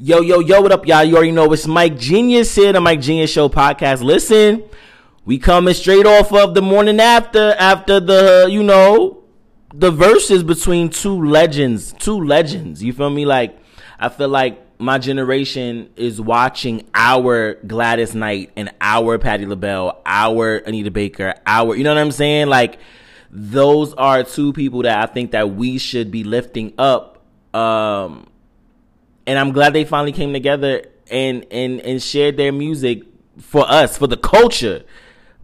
Yo, yo, yo, what up, y'all? You already know it's Mike Genius here, the Mike Genius Show podcast. Listen, we coming straight off of the morning after, after the, you know, the Verzuz between two legends, two legends. You feel me? Like, I feel like my generation is watching our Gladys Knight and our Patti LaBelle, our Anita Baker, our, you know what I'm saying? Like, those are two people that I think that we should be lifting up. Um, and I'm glad they finally came together and and and shared their music for us for the culture.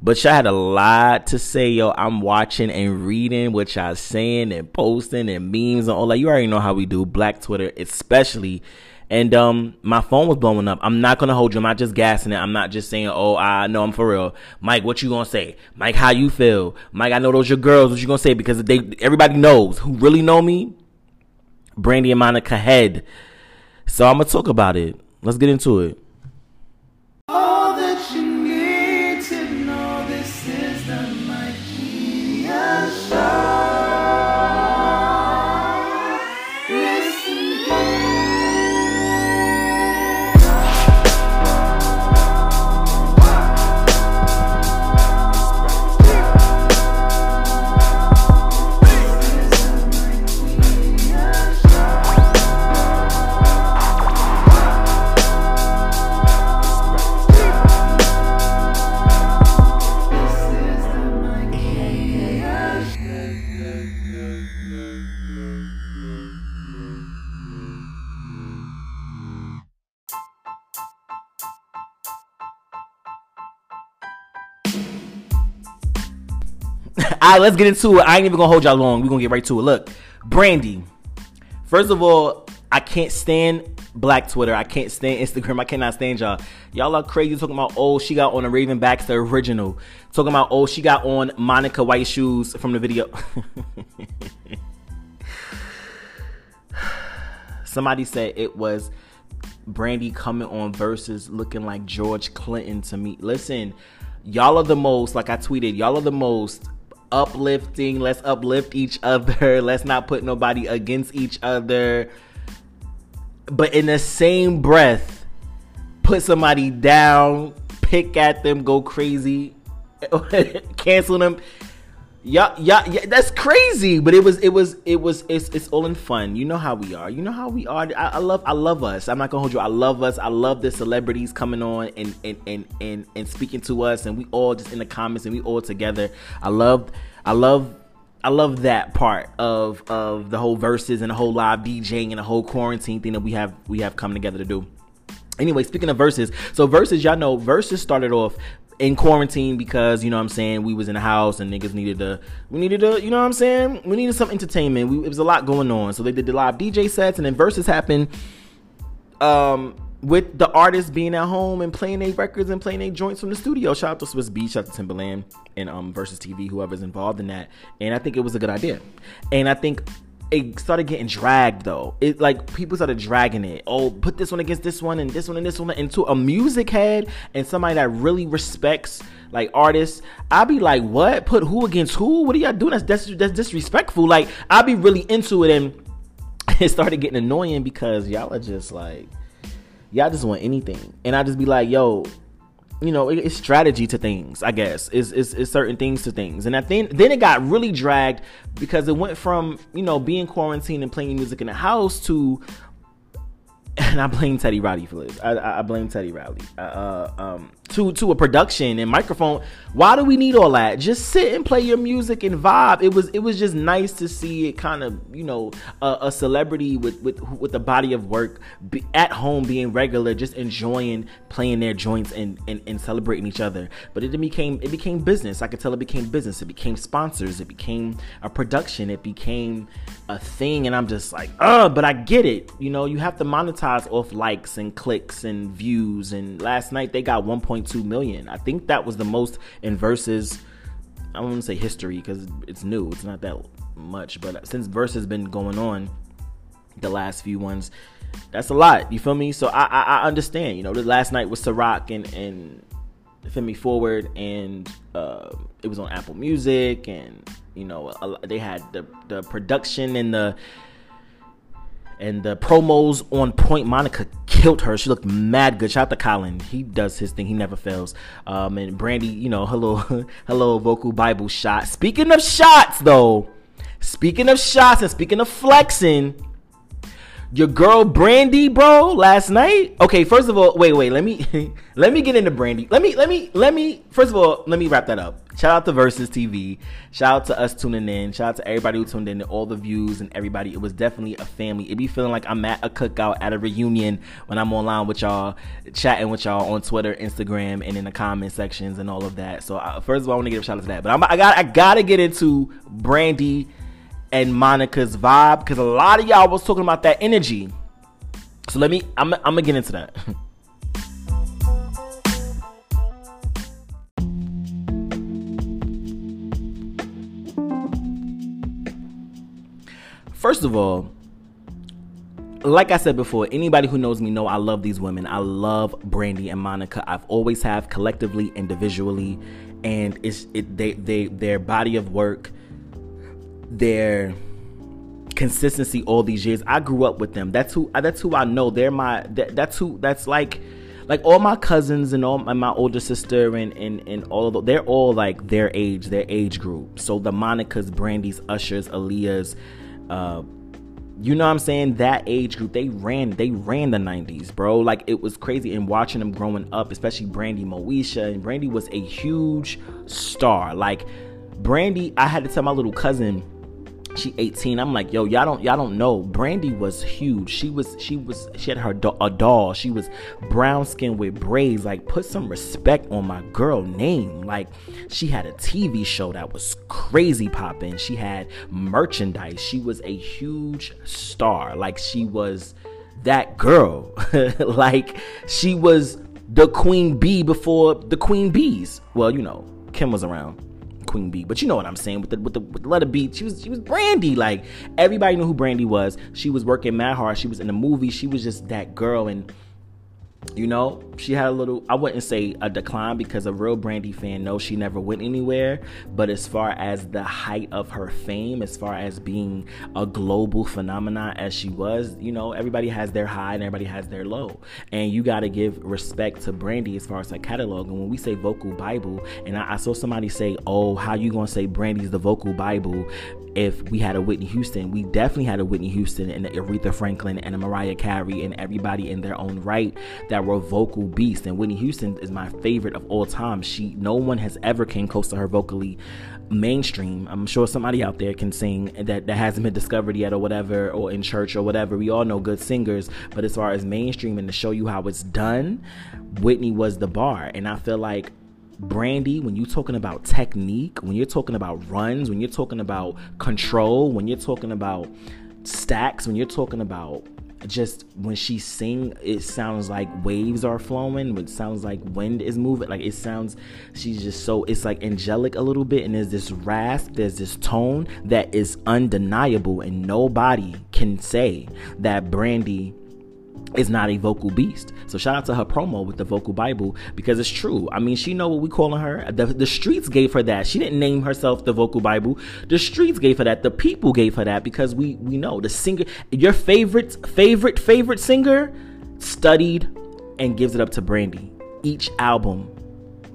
But y'all had a lot to say, yo. I'm watching and reading what y'all saying and posting and memes and all that. You already know how we do Black Twitter, especially. And um, my phone was blowing up. I'm not gonna hold you. I'm not just gassing it. I'm not just saying, "Oh, I know I'm for real." Mike, what you gonna say? Mike, how you feel? Mike, I know those your girls. What you gonna say? Because they everybody knows who really know me. Brandy and Monica Head so I'm gonna talk about it. Let's get into it. Right, let's get into it. I ain't even gonna hold y'all long. We're gonna get right to it. Look, Brandy. First of all, I can't stand Black Twitter. I can't stand Instagram. I cannot stand y'all. Y'all are crazy talking about oh she got on a Raven Baxter original. Talking about oh she got on Monica White shoes from the video. Somebody said it was Brandy coming on Verzuz looking like George Clinton to me. Listen, y'all are the most like I tweeted. Y'all are the most uplifting. Let's uplift each other. Let's not put nobody against each other. But in the same breath, put somebody down, pick at them, go crazy, cancel them. Yeah, yeah, yeah, that's crazy. But it was, it was, it was, it's, it's all in fun. You know how we are. You know how we are. I, I love, I love us. I'm not gonna hold you. I love us. I love the celebrities coming on and and and and and speaking to us, and we all just in the comments, and we all together. I love, I love. I love that part of of the whole Verzuz and the whole live DJing and the whole quarantine thing that we have we have come together to do. Anyway, speaking of Verzuz, so Verzuz, y'all know Verzuz started off in quarantine because you know what I'm saying we was in the house and niggas needed to we needed to you know what I'm saying we needed some entertainment. We, it was a lot going on, so they did the live DJ sets and then Verzuz happened. Um, with the artists being at home and playing their records and playing their joints from the studio. Shout out to Swiss Beatz, shout out to Timbaland and um Verzuz TV, whoever's involved in that. And I think it was a good idea. And I think it started getting dragged though. It like people started dragging it. Oh, put this one against this one and this one and this one into a music head and somebody that really respects like artists. I'd be like, what? Put who against who? What are y'all doing? That's that's, that's disrespectful. Like I'd be really into it and it started getting annoying because y'all are just like y'all just want anything. And I just be like, yo, you know, it's strategy to things, I guess. It's, it's certain things to things. And I think then it got really dragged because it went from, you know, being quarantined and playing music in the house to and I blame Teddy Riley for this. I, I blame Teddy Riley. Uh, um, to to a production and microphone. Why do we need all that? Just sit and play your music and vibe. It was it was just nice to see it kind of you know a, a celebrity with with with a body of work be, at home being regular, just enjoying playing their joints and, and and celebrating each other. But it became it became business. I could tell it became business. It became sponsors. It became a production. It became a thing. And I'm just like, uh, but I get it. You know, you have to monetize off likes and clicks and views. And last night they got 1. 1.2 million. I think that was the most in Verzuz. I don't want to say history because it's new. It's not that much, but since verse has been going on, the last few ones, that's a lot. You feel me? So I I, I understand. You know, the last night was Ciroc and and Femme It Forward, and uh, it was on Apple Music, and you know they had the the production and the and the promos on point. Monica killed her. She looked mad good. Shout out to Colin. He does his thing. He never fails. Um, and Brandy, you know, hello, hello, vocal Bible shot. Speaking of shots, though, speaking of shots and speaking of flexing, your girl Brandy, bro, last night. Okay, first of all, wait, wait, let me let me get into Brandy. Let me let me let me first of all, let me wrap that up. Shout out to Verzuz TV. Shout out to us tuning in. Shout out to everybody who tuned in, to all the views and everybody. It was definitely a family. It be feeling like I'm at a cookout at a reunion when I'm online with y'all, chatting with y'all on Twitter, Instagram, and in the comment sections and all of that. So uh, first of all, I want to give a shout out to that. But I'm, I got I gotta get into Brandy and Monica's vibe because a lot of y'all was talking about that energy. So let me, I'm, I'm gonna get into that. First of all, like I said before, anybody who knows me know I love these women. I love Brandy and Monica. I've always have collectively, individually, and it's it they they their body of work their consistency all these years. I grew up with them. That's who that's who I know. They're my that, that's who that's like like all my cousins and all my, my older sister and, and and all of them, they're all like their age, their age group. So the Monica's, Brandy's, Ushers, Aaliyah's, uh, you know what I'm saying? That age group, they ran, they ran the 90s, bro. Like it was crazy. And watching them growing up, especially Brandy Moesha, and Brandy was a huge star. Like Brandy, I had to tell my little cousin she 18 i'm like yo y'all don't y'all don't know. Brandy was huge. She was she was she had her do- a doll. She was brown skin with braids. Like put some respect on my girl name. Like she had a tv show that was crazy popping she had merchandise. She was a huge star. Like she was that girl. Like she was the queen bee before the queen bees. Well you know kim was around Queen Bee. But you know what I'm saying with the with the, with the letter B. She was she was Brandy. Like everybody knew who Brandy was. She was working mad hard. She was in the movie. She was just that girl and you know, she had a little, I wouldn't say a decline because a real Brandy fan knows she never went anywhere. But as far as the height of her fame, as far as being a global phenomenon as she was, you know, everybody has their high and everybody has their low. And you got to give respect to Brandy as far as her catalog. And when we say vocal Bible, and I, I saw somebody say, oh, how you going to say Brandy's the vocal Bible? if we had a Whitney Houston. We definitely had a Whitney Houston and Aretha Franklin and a Mariah Carey and everybody in their own right that were vocal beasts. And Whitney Houston is my favorite of all time. She no one has ever came close to her vocally mainstream. I'm sure somebody out there can sing that, that hasn't been discovered yet or whatever, or in church or whatever. We all know good singers, but as far as mainstream and to show you how it's done, Whitney was the bar. And I feel like Brandy, when you're talking about technique, when you're talking about runs, when you're talking about control, when you're talking about stacks, when you're talking about just when she sing it sounds like waves are flowing it sounds like wind is moving. Like it sounds she's just so it's like angelic a little bit and there's this rasp there's this tone that is undeniable and nobody can say that brandy is not a vocal beast. So shout out to her promo with the vocal Bible because it's true. I mean, she know what we calling her. The, the streets gave her that. She didn't name herself the vocal Bible. The streets gave her that. The people gave her that because we we know the singer, your favorite favorite favorite singer, studied and gives it up to Brandy. Each album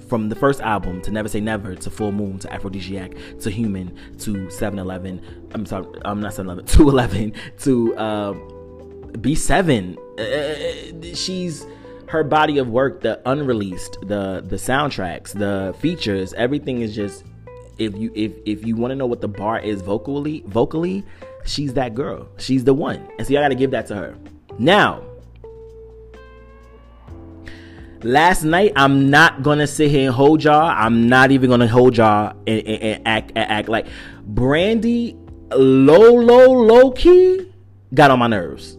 from the first album to Never Say Never to Full Moon to Afrodisiac to Human to 7 Eleven. I'm sorry, I'm not 7 Eleven, 211 to uh, B7 uh, she's her body of work, the unreleased, the the soundtracks, the features, everything is just if you if if you want to know what the bar is vocally vocally, she's that girl. She's the one. And so I gotta give that to her. Now, last night I'm not gonna sit here and hold y'all. I'm not even gonna hold y'all and, and, and act and act like Brandy low, low, low key got on my nerves.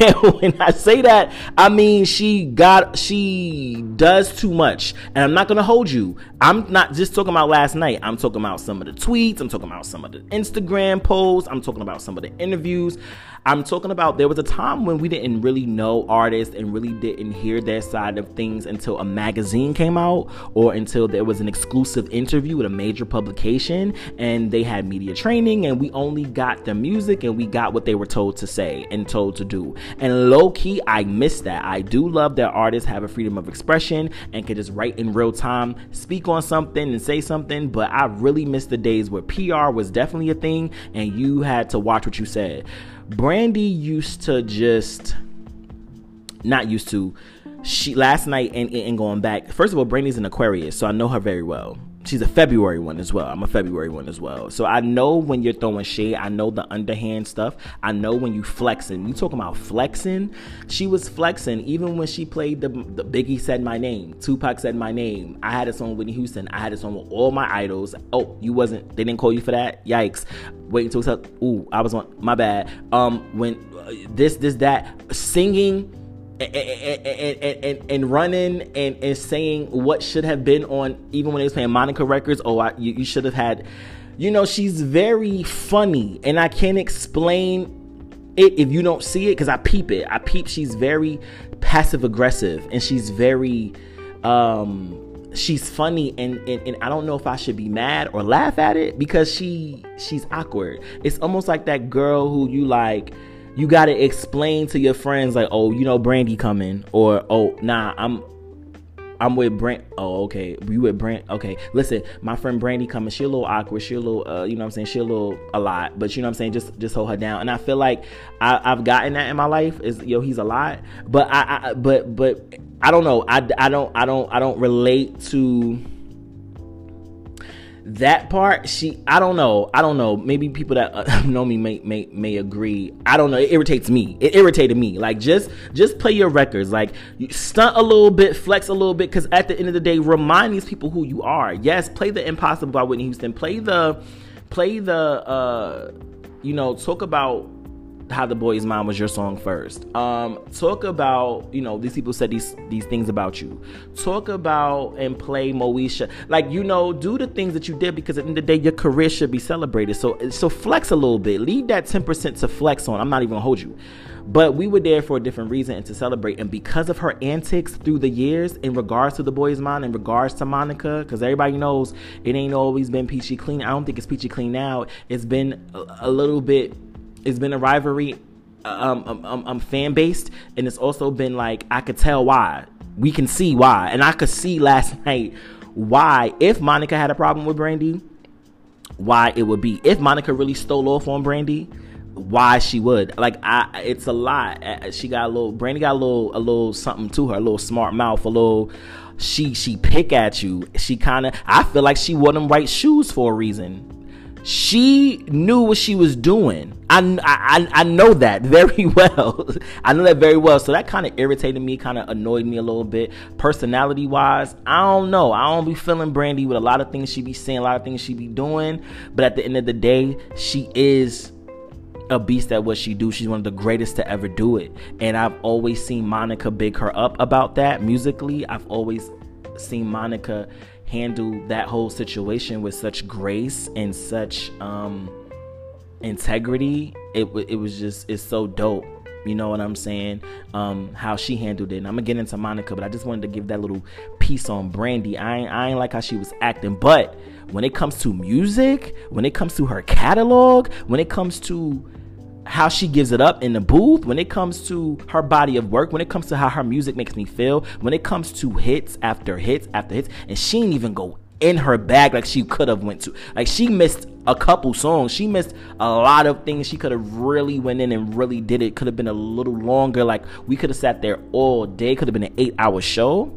when I say that, I mean she got she does too much. And I'm not gonna hold you. I'm not just talking about last night. I'm talking about some of the tweets. I'm talking about some of the Instagram posts. I'm talking about some of the interviews. I'm talking about there was a time when we didn't really know artists and really didn't hear their side of things until a magazine came out or until there was an exclusive interview with a major publication and they had media training and we only got the music and we got what they were told to say and told to do. And low key, I miss that. I do love that artists have a freedom of expression and can just write in real time, speak on something and say something, but I really miss the days where PR was definitely a thing and you had to watch what you said. Brandy used to just not used to. She last night and, and going back. First of all, Brandy's an Aquarius, so I know her very well she's a February one as well. I'm a February one as well. So I know when you're throwing shade. I know the underhand stuff. I know when you flexing. You talking about flexing? She was flexing even when she played the, the Biggie said my name. Tupac said my name. I had a song with Whitney Houston. I had a song with all my idols. Oh, you wasn't. They didn't call you for that. Yikes. Wait until Ooh, I was on. My bad. Um, when uh, this this that singing and, and, and, and, running and, and saying what should have been on even when they was playing Monica records. Oh, I, you, you should have had. You know, she's very funny, and I can't explain it if you don't see it because I peep it. I peep. She's very passive aggressive, and she's very. um she's funny and, and and I don't know if I should be mad or laugh at it because she she's awkward. It's almost like that girl who you like you got to explain to your friends like, oh, you know, Brandy coming, or oh, nah, I'm I'm with Brent. Oh, okay. We with Brent. Okay. Listen, my friend Brandy coming. She a little awkward. She a little, uh, you know what I'm saying? She a little, a lot. But you know what I'm saying? Just, just hold her down. And I feel like I, have gotten that in my life. Is yo, he's a lot. But I, I, but, but I don't know. I, I don't, I don't, I don't relate to that part she i don't know. I don't know. Maybe people that uh, know me may, may may agree. I don't know. It irritates me. It irritated me. Like just just play your records. Like stunt a little bit flex a little bit because at the end of the day remind these people who you are. Yes play the impossible by whitney houston. Play the play the uh you know talk about how the Boy Is Mine was your song first. Um, talk about you know these people said these these things about you. Talk about and play Moesha. Like you know, do the things that you did because at the end of the day, your career should be celebrated. So so flex a little bit. Leave that ten percent to flex on. I'm not even gonna hold you. But we were there for a different reason and to celebrate. And because of her antics through the years in regards to the Boy Is Mine, in regards to Monica, because everybody knows it ain't always been peachy clean. I don't think it's peachy clean now. It's been a little bit it's been a rivalry um, um, um, um fan based, and it's also been like I could tell why. We can see why, and I could see last night why if Monica had a problem with Brandy, why it would be. If Monica really stole off on Brandy, why she would. Like I, it's a lot. She got a little. Brandy got a little, a little something to her, a little smart mouth, a little. She she pick at you. She kind of. I feel like she wore them right shoes for a reason she knew what she was doing. I, I, I know that very well. I know that very well. So that kind of irritated me, kind of annoyed me a little bit. Personality wise, I don't know. I don't be feeling Brandy with a lot of things she be saying, a lot of things she be doing. But at the end of the day, she is a beast at what she do. She's one of the greatest to ever do it. And I've always seen Monica big her up about that musically. I've always seen Monica handle that whole situation with such grace and such um, integrity. It it was just it's so dope. You know what I'm saying? Um, how she handled it. And I'm gonna get into Monica, but I just wanted to give that little piece on Brandy. I ain't, I ain't like how she was acting, but when it comes to music, when it comes to her catalog, when it comes to how she gives it up in the booth, when it comes to her body of work, when it comes to how her music makes me feel, when it comes to hits after hits after hits, and she didn't even go in her bag like she could have went to. Like she missed a couple songs. She missed a lot of things. She could have really went in and really did it. Could have been a little longer. Like we could have sat there all day. Could have been an eight hour show.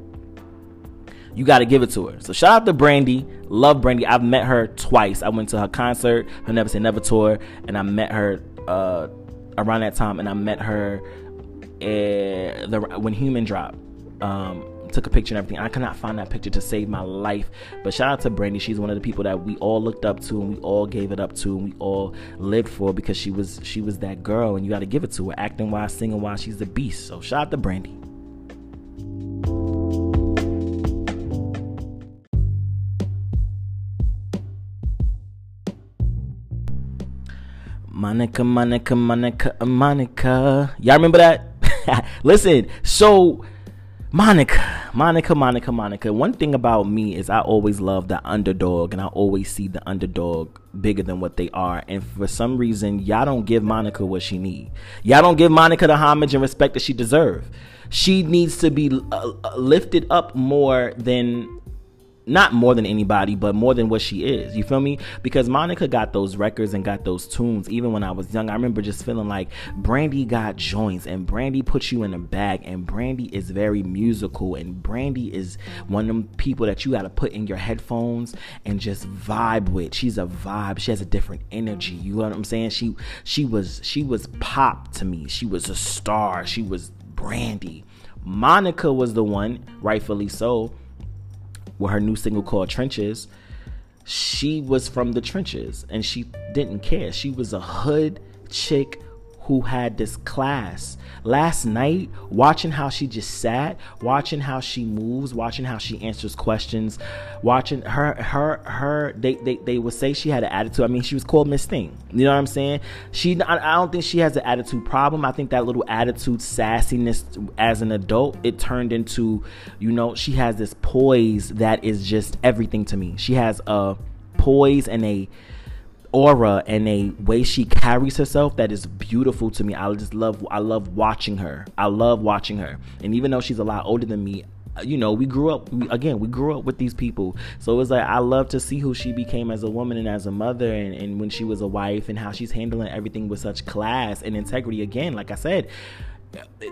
You got to give it to her. So shout out to Brandy. Love Brandy. I've met her twice. I went to her concert, her Never Say Never tour, and I met her uh, around that time, and I met her uh, the when Human dropped. Um, took a picture and everything. I cannot find that picture to save my life. But shout out to Brandy. She's one of the people that we all looked up to and we all gave it up to and we all lived for because she was she was that girl and you got to give it to her. Acting wise, singing wise, she's the beast. So shout out to Brandy. Monica, Monica, Monica, Monica. Y'all remember that? Listen, so Monica, Monica, Monica, Monica. One thing about me is I always love the underdog and I always see the underdog bigger than what they are. And for some reason, y'all don't give Monica what she need. Y'all don't give Monica the homage and respect that she deserve. She needs to be uh, uh lifted up more than not more than anybody, but more than what she is. You feel me? Because Monica got those records and got those tunes. Even when I was young, I remember just feeling like Brandy got joints and Brandy puts you in a bag and Brandy is very musical and Brandy is one of them people that you got to put in your headphones and just vibe with. She's a vibe. She has a different energy. You know what I'm saying? She she was she was pop to me. She was a star. She was Brandy. Monica was the one, rightfully so with her new single called Trenches, she was from the trenches and she didn't care. She was a hood chick who had this class. Last night, watching how she just sat, watching how she moves, watching how she answers questions, watching her, her, her, they, they, they would say she had an attitude. I mean, she was called Miss Thing. You know what I'm saying? She, I, don't think she has an attitude problem. I think that little attitude, sassiness as an adult, it turned into, you know, she has this poise that is just everything to me. She has a poise and a, aura and a way she carries herself that is beautiful to me. I just love I love watching her. I love watching her. And even though she's a lot older than me, you know, we grew up we, again, we grew up with these people. So it was like I love to see who she became as a woman and as a mother and, and when she was a wife and how she's handling everything with such class and integrity again, like I said,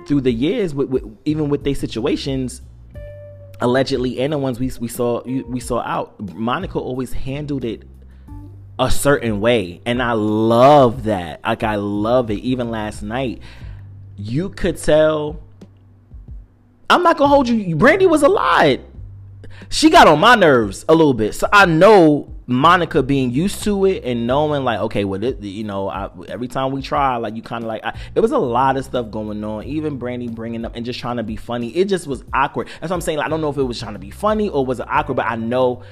through the years with, with even with their situations allegedly and the ones we, we saw we saw out monica always handled it a certain way. And I love that. Like I love it. Even last night, you could tell I'm not gonna hold you. Brandy was a lot. She got on my nerves a little bit. So I know Monica being used to it and knowing like, okay, well, it, you know, I, every time we try, like you kind of like, I, it was a lot of stuff going on. Even Brandy bringing up and just trying to be funny. It just was awkward. That's what I'm saying. Like, I don't know if it was trying to be funny or was it awkward, but I know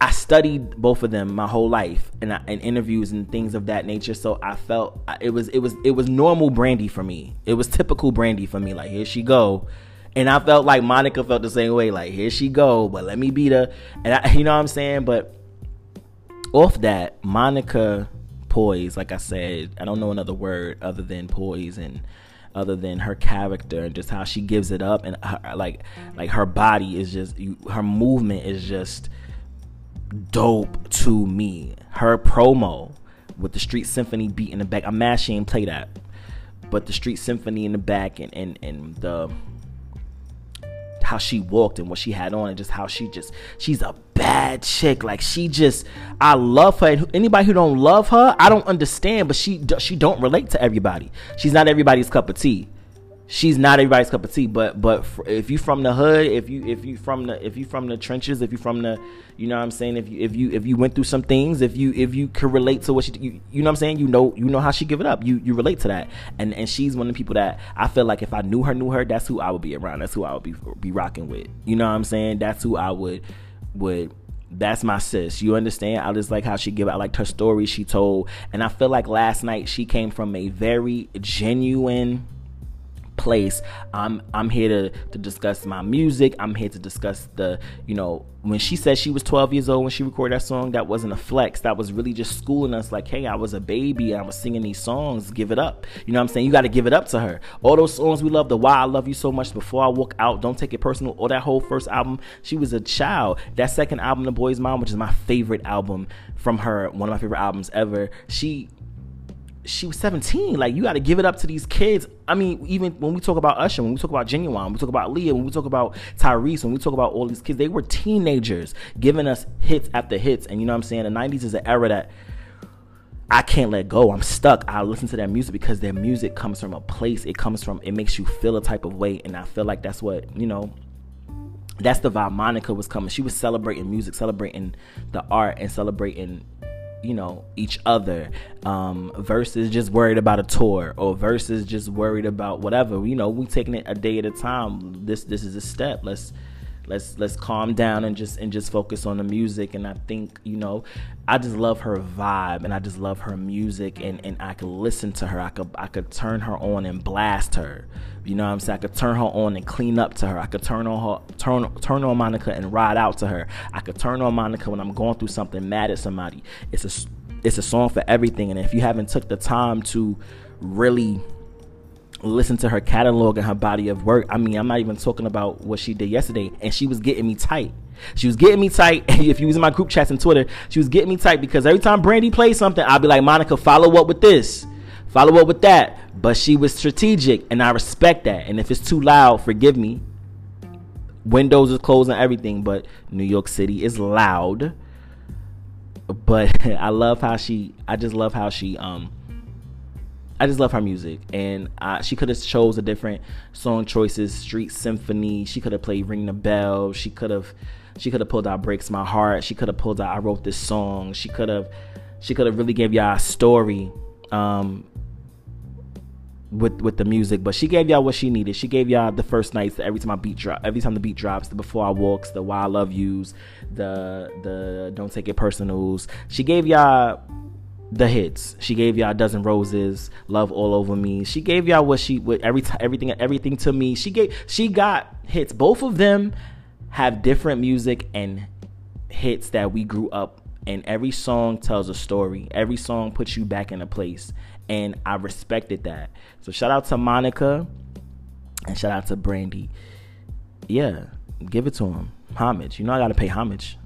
I studied both of them my whole life and in interviews and things of that nature. So I felt it was it was it was normal Brandy for me. It was typical Brandy for me. Like here she go, and I felt like Monica felt the same way. Like here she go, but let me beat her. And I, you know what I'm saying. But off that, Monica poise. Like I said, I don't know another word other than poise and other than her character and just how she gives it up and her, like like her body is just her movement is just dope to me. Her promo with the Street Symphony beat in the back. I'm mad she didn't play that. But the Street Symphony in the back and, and, and the how she walked and what she had on and just how she just she's a bad chick like she just i love her and anybody who don't love her i don't understand but she she don't relate to everybody she's not everybody's cup of tea she's not everybody's cup of tea but but if you from the hood if you if you from the if you from the trenches if you from the you know what i'm saying? If you if you if you went through some things if you if you could relate to what she you, you know what i'm saying? You know you know how she give it up. You you relate to that. And and she's one of the people that i feel like if i knew her knew her that's who i would be around. That's who i would be be rocking with. You know what i'm saying? That's who i would would that's my sis. You understand? I just like how she give. I liked her story she told, and I feel like last night she came from a very genuine place. I'm I'm here to to discuss my music. I'm here to discuss the you know when she said she was 12 years old when she recorded that song. That wasn't a flex. That was really just schooling us. Like, hey, I was a baby. I was singing these songs. Give it up. You know what I'm saying? You got to give it up to her. All those songs we love. The Why I Love You So Much. Before I Walk Out. Don't Take It Personal. Or that whole first album. She was a child. That second album, The Boy Is Mine, which is my favorite album from her. One of my favorite albums ever. She she was 17. Like you got to give it up to these kids. I mean, even when we talk about Usher, when we talk about Ginuwine, when we talk about Leah, when we talk about Tyrese, when we talk about all these kids, they were teenagers giving us hits after hits. And you know what I'm saying? The 90s is an era that I can't let go. I'm stuck. I listen to their music because their music comes from a place. It comes from. It makes you feel a type of way, and I feel like that's what you know that's the vibe Monica was coming. She was celebrating music, celebrating the art, and celebrating you know each other um versus just worried about a tour or versus just worried about whatever. You know we taking it a day at a time. This this is a step. Let's let's let's calm down and just and just focus on the music. And i think you know i just love her vibe and i just love her music. And and i could listen to her. I could i could turn her on and blast her. You know what i'm saying? I could turn her on and clean up to her. I could turn on her turn turn on monica and ride out to her. I could turn on monica when i'm going through something mad at somebody. It's a it's a song for everything. And if you haven't took the time to really listen to her catalog and her body of work. I mean, I'm not even talking about what she did yesterday, and she was getting me tight. She was getting me tight. if you use my group chats and Twitter, she was getting me tight because every time Brandy plays something, I'll be like, Monica, follow up with this, follow up with that. But she was strategic, and I respect that. And if it's too loud, forgive me. Windows is closed and everything, but New York City is loud. But I love how she. I just love how she um I just love her music, and she could have chose a different song choices. Street Symphony. She could have played Ring the Bell. She could have, she could have pulled out Breaks My Heart. She could have pulled out I Wrote This Song. She could have, she could have really gave y'all a story, um, with with the music. But she gave y'all what she needed. She gave y'all the first nights. Every time I beat drop, every time the beat drops, the Before I Walks, the Why I Love Yous, the the Don't Take It Personals. She gave y'all the hits. She gave y'all a dozen roses, love all over me. She gave y'all what she what every t- everything everything to me. She gave she got hits. Both of them have different music and hits that we grew up and every song tells a story. Every song puts you back in a place and I respected that. So shout out to Monica and shout out to Brandy. Yeah, give it to him. Homage. You know I got to pay homage.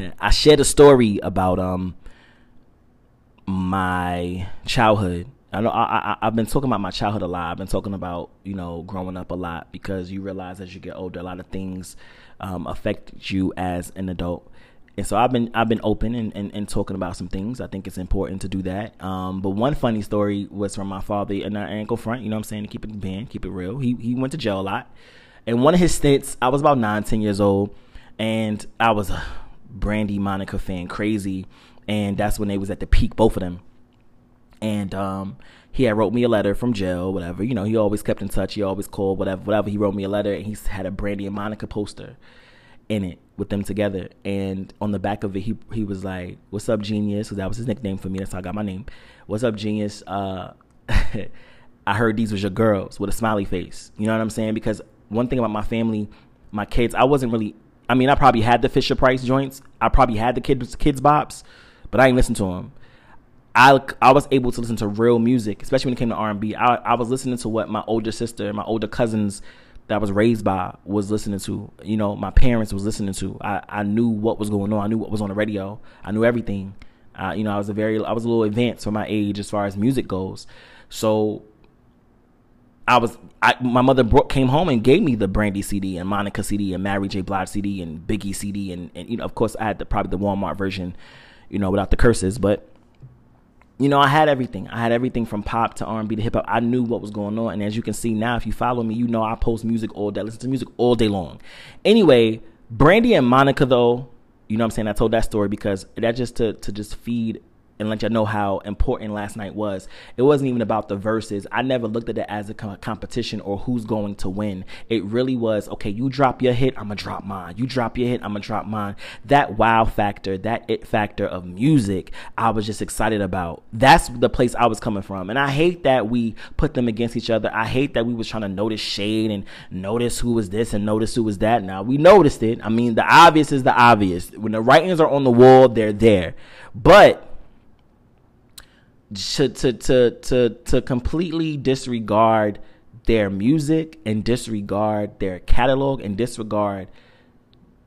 I shared a story about um my childhood. I know I, I have been talking about my childhood a lot. I've been talking about you know growing up a lot because you realize as you get older, a lot of things um, affect you as an adult. And so I've been I've been open and, and, and, talking about some things. I think it's important to do that. Um, but one funny story was from my father, and I go front. You know what I'm saying? Keep it band, keep it real. He he went to jail a lot, and one of his stints, I was about nine, ten years old, and I was a Brandy Monica fan crazy, and that's when they was at the peak, both of them. And um, he had wrote me a letter from jail, whatever. You know, he always kept in touch. He always called, whatever, whatever. He wrote me a letter, and he had a Brandy and Monica poster in it with them together. And on the back of it, he he was like, "What's up, genius?" Because that was his nickname for me. That's how I got my name. What's up, genius? Uh, I heard these was your girls with a smiley face. You know what I'm saying? Because one thing about my family, my kids, I wasn't really I mean, I probably had the Fisher Price joints. I probably had the kids kids bops, but I ain't listen to them. I I was able to listen to real music, especially when it came to R and B. I I was listening to what my older sister, my older cousins that I was raised by was listening to. You know, my parents was listening to. I I knew what was going on. I knew what was on the radio. I knew everything. Uh, you know, I was a very I was a little advanced for my age as far as music goes. So I was I, my mother brought, came home and gave me the Brandy CD and Monica CD and Mary J. Blige CD and Biggie CD and, and you know of course I had the, probably the Walmart version, you know without the curses, but you know I had everything. I had everything from pop to R and B to hip hop. I knew what was going on, and as you can see now, if you follow me, you know I post music all day, listen to music all day long. Anyway, Brandy and Monica though, you know what I'm saying I told that story because that just to to just feed and let y'all know how important last night was. It wasn't even about the Verzuz. I never looked at it as a competition or who's going to win. It really was okay, you drop your hit, I'm gonna drop mine. You drop your hit, I'm gonna drop mine. That wow factor, that it factor of music, I was just excited about. That's the place I was coming from. And I hate that we put them against each other. I hate that we was trying to notice shade and notice who was this and notice who was that. Now we noticed it. I mean, the obvious is the obvious. When the writings are on the wall, they're there. But to to to to to completely disregard their music and disregard their catalog and disregard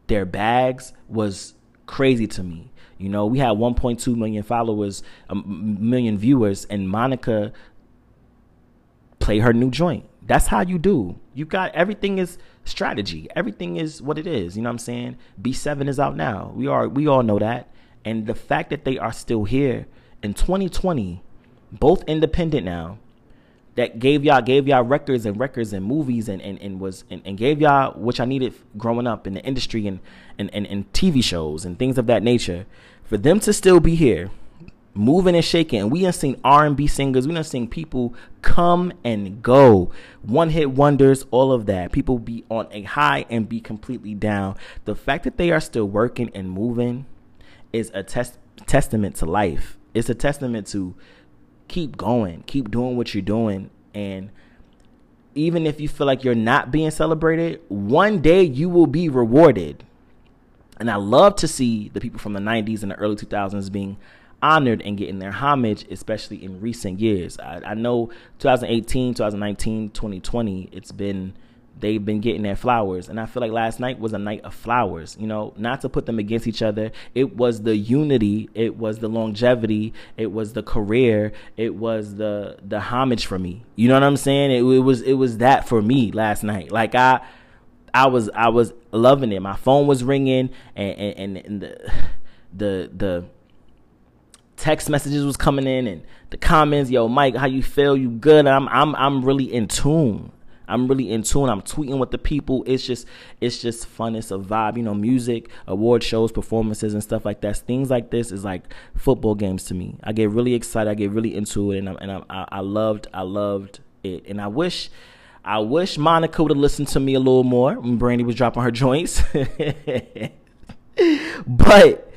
their bags was crazy to me. You know, we had 1.2 million followers, a million viewers, and Monica play her new joint. That's how you do. You got everything is strategy. Everything is what it is. You know what I'm saying? B7 is out now. We are we all know that. And the fact that they are still here in 2020, both independent now, that gave y'all gave y'all records and records and movies and and, and was and, and gave y'all what I needed growing up in the industry and, and and and TV shows and things of that nature. For them to still be here, moving and shaking, and we have seen R and B singers, we have seen people come and go, one hit wonders, all of that. People be on a high and be completely down. The fact that they are still working and moving is a test testament to life. It's a testament to keep going, keep doing what you're doing. And even if you feel like you're not being celebrated, one day you will be rewarded. And I love to see the people from the 90s and the early 2000s being honored and getting their homage, especially in recent years. I, I know 2018, 2019, 2020, it's been they've been getting their flowers. And I feel like last night was a night of flowers, you know, not to put them against each other. It was the unity, it was the longevity, it was the career, it was the the homage for me. You know what I'm saying? It, it was it was that for me last night. Like I I was I was loving it. My phone was ringing and and, and the the the text messages was coming in and the comments, yo, Mike, how you feel? You good? I'm I'm I'm really in tune. I'm really in tune. I'm tweeting with the people. It's just it's just fun. It's a vibe. You know, music, award shows, performances, and stuff like that. Things like this is like football games to me. I get really excited. I get really into it, and I, and I, I loved I loved it. And I wish. I wish Monica would have listened to me a little more when Brandy was dropping her joints. but,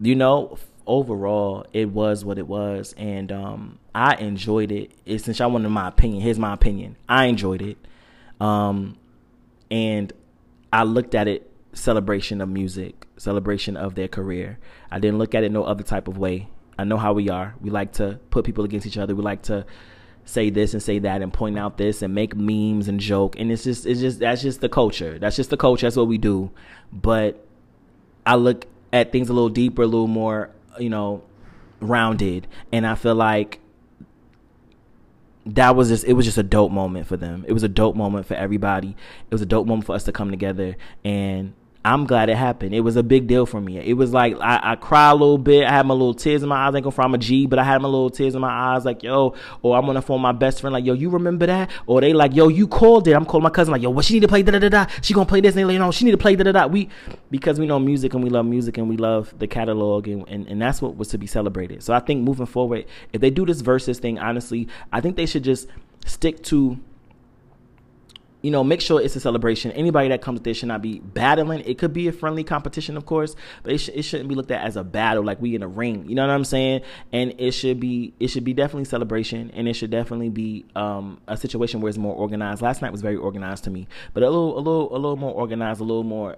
you know, overall, it was what it was, and um, I enjoyed it. Since y'all wanted my opinion, here's my opinion. I enjoyed it, um, and I looked at it celebration of music, celebration of their career. I didn't look at it no other type of way. I know how we are. We like to put people against each other. We like to say this and say that and point out this and make memes and joke. And it's just it's just that's just the culture. That's just the culture. That's what we do. But I look at things a little deeper, a little more you know, rounded. And I feel like that was just it was just a dope moment for them. It was a dope moment for everybody. It was a dope moment for us to come together and I'm glad it happened. It was a big deal for me. It was like I, I cried a little bit. I had my little tears in my eyes. I ain't gonna from a G, but I had my little tears in my eyes. Like yo, or I'm gonna phone my best friend. Like yo, you remember that? Or they like yo, you called it. I'm calling my cousin. Like yo, what she need to play da da da da. She gonna play this. And they like, know, she need to play da da da. We because we know music and we love music and we love the catalog and, and and that's what was to be celebrated. So I think moving forward, if they do this Verzuz thing, honestly, I think they should just stick to you know, make sure it's a celebration. Anybody that comes there should not be battling. It could be a friendly competition, of course, but it, sh- it shouldn't be looked at as a battle, like we in a ring. You know what I'm saying? And it should be it should be definitely celebration, and it should definitely be um, a situation where it's more organized. Last night was very organized to me, but a little a little a little more organized, a little more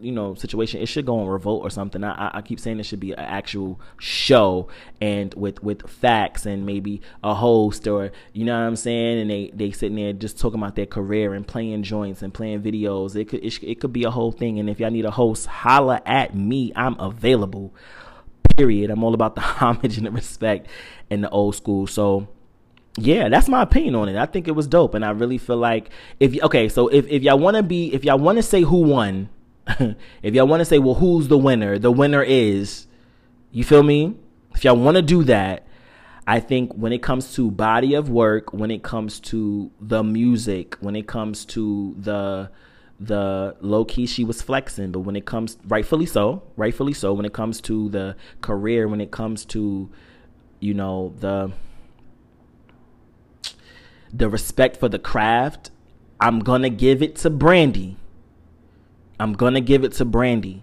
you know situation it should go on revolt or something. I, I keep saying it should be an actual show and with with facts and maybe a host or you know what i'm saying? And they they sitting there just talking about their career and playing joints and playing videos. It could it, it could be a whole thing. And if y'all need a host holla at me. I'm available. Period. I'm all about the homage and the respect and the old school. So yeah, that's my opinion on it. I think it was dope, and I really feel like if okay, so if, if y'all want to be, if y'all want to say who won, if y'all want to say, well, who's the winner? The winner is, you feel me? If y'all want to do that, I think when it comes to body of work, when it comes to the music, when it comes to the the low key she was flexing, but when it comes rightfully so, rightfully so, when it comes to the career, when it comes to you know the the respect for the craft, I'm gonna give it to Brandy. I'm gonna give it to Brandy.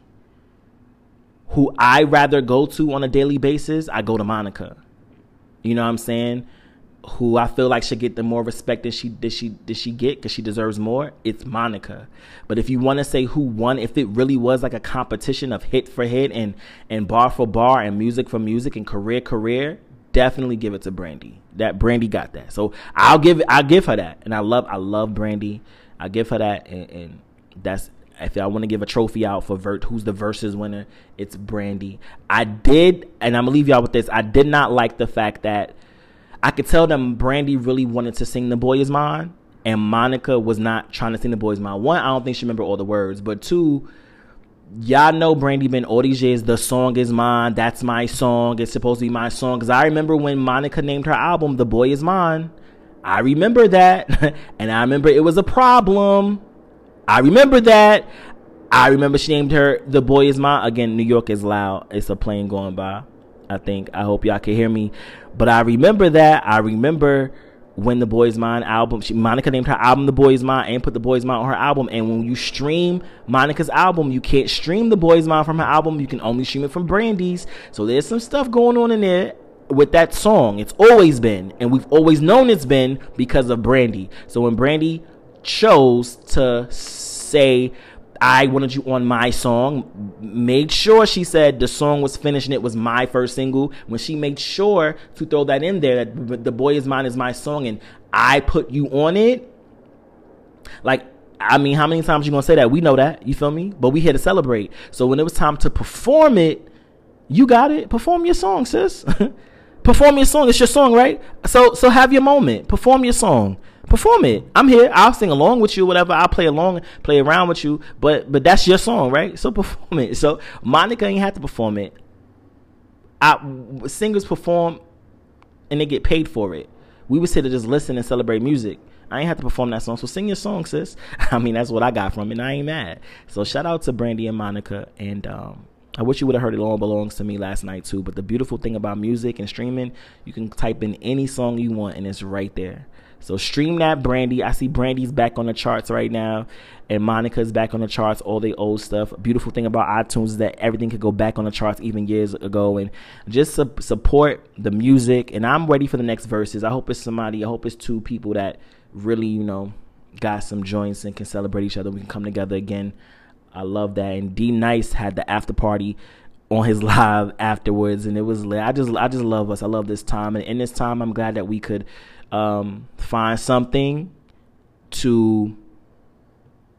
Who I rather go to on a daily basis, I go to Monica. You know what I'm saying? Who I feel like should get the more respect that she did she did she get because she deserves more. It's Monica. But if you want to say who won, if it really was like a competition of hit for hit and and bar for bar and music for music and career career, definitely give it to Brandy. That Brandy got that. So I'll give I'll give her that. And I love I love Brandy. I give her that and, and that's if I want to give a trophy out for Vert, who's the Verzuz winner, it's Brandy. I did, and I'm gonna leave y'all with this. I did not like the fact that I could tell them Brandy really wanted to sing "The Boy Is Mine," and Monica was not trying to sing "The Boy Is Mine." One, I don't think she remember all the words, but two, y'all know Brandy been all these years. The song is mine. That's my song. It's supposed to be my song. Cause I remember when Monica named her album "The Boy Is Mine." I remember that. and I remember it was a problem. I remember that. I remember she named her The Boy Is Mine. Again, New York is loud. It's a plane going by. I think. I hope y'all can hear me. But I remember that. I remember when the Boy Is Mine album, she, Monica named her album The Boy Is Mine and put The Boy Is Mine on her album. And when you stream Monica's album, you can't stream The Boy Is Mine from her album. You can only stream it from Brandy's. So there's some stuff going on in there with that song. It's always been, and we've always known it's been because of Brandy. So when Brandy chose to say I wanted you on my song. Made sure she said the song was finished and it was my first single. When she made sure to throw that in there, that the boy is mine is my song, and I put you on it. Like, I mean, how many times you gonna say that? We know that. You feel me? But we here to celebrate. So when it was time to perform it, you got it. Perform your song, sis. perform your song. It's your song, right? So so have your moment. Perform your song perform it. I'm here. I'll sing along with you, whatever. I'll play along, play around with you. But but that's your song, right? So perform it. So Monica ain't have to perform it. I, singers perform and they get paid for it. We would sit to just listen and celebrate music. I ain't have to perform that song. So sing your song, sis. I mean, that's what I got from it. And I ain't mad. So shout out to Brandy and Monica. And um, I wish you would have heard It All Belongs to Me last night too. But the beautiful thing about music and streaming, you can type in any song you want and it's right there. So stream that Brandy. I see Brandy's back on the charts right now, and Monica's back on the charts. All the old stuff. Beautiful thing about iTunes is that everything could go back on the charts even years ago, and just su- support the music. And I'm ready for the next Verzuz. I hope it's somebody. I hope it's two people that really, you know, got some joints and can celebrate each other. We can come together again. I love that. And D-Nice had the after party on his live afterwards, and it was lit. I just I just love us. I love this time, and in this time, I'm glad that we could um, find something to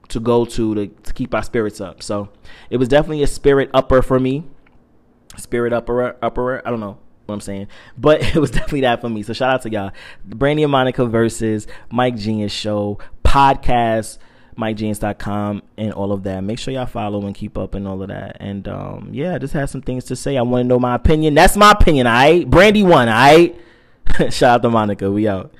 to go to, to to keep our spirits up. So it was definitely a spirit upper for me. Spirit upper upper. I don't know what I'm saying, but it was definitely that for me. So shout out to y'all. Brandy and Monica Verzuz Mike Genius Show podcast. MikeGenius.com and all of that. Make sure y'all follow and keep up and all of that. And um, yeah, just had some things to say. I want to know my opinion. That's my opinion, all right? Brandy one, all right? Shout out to Monica. We out.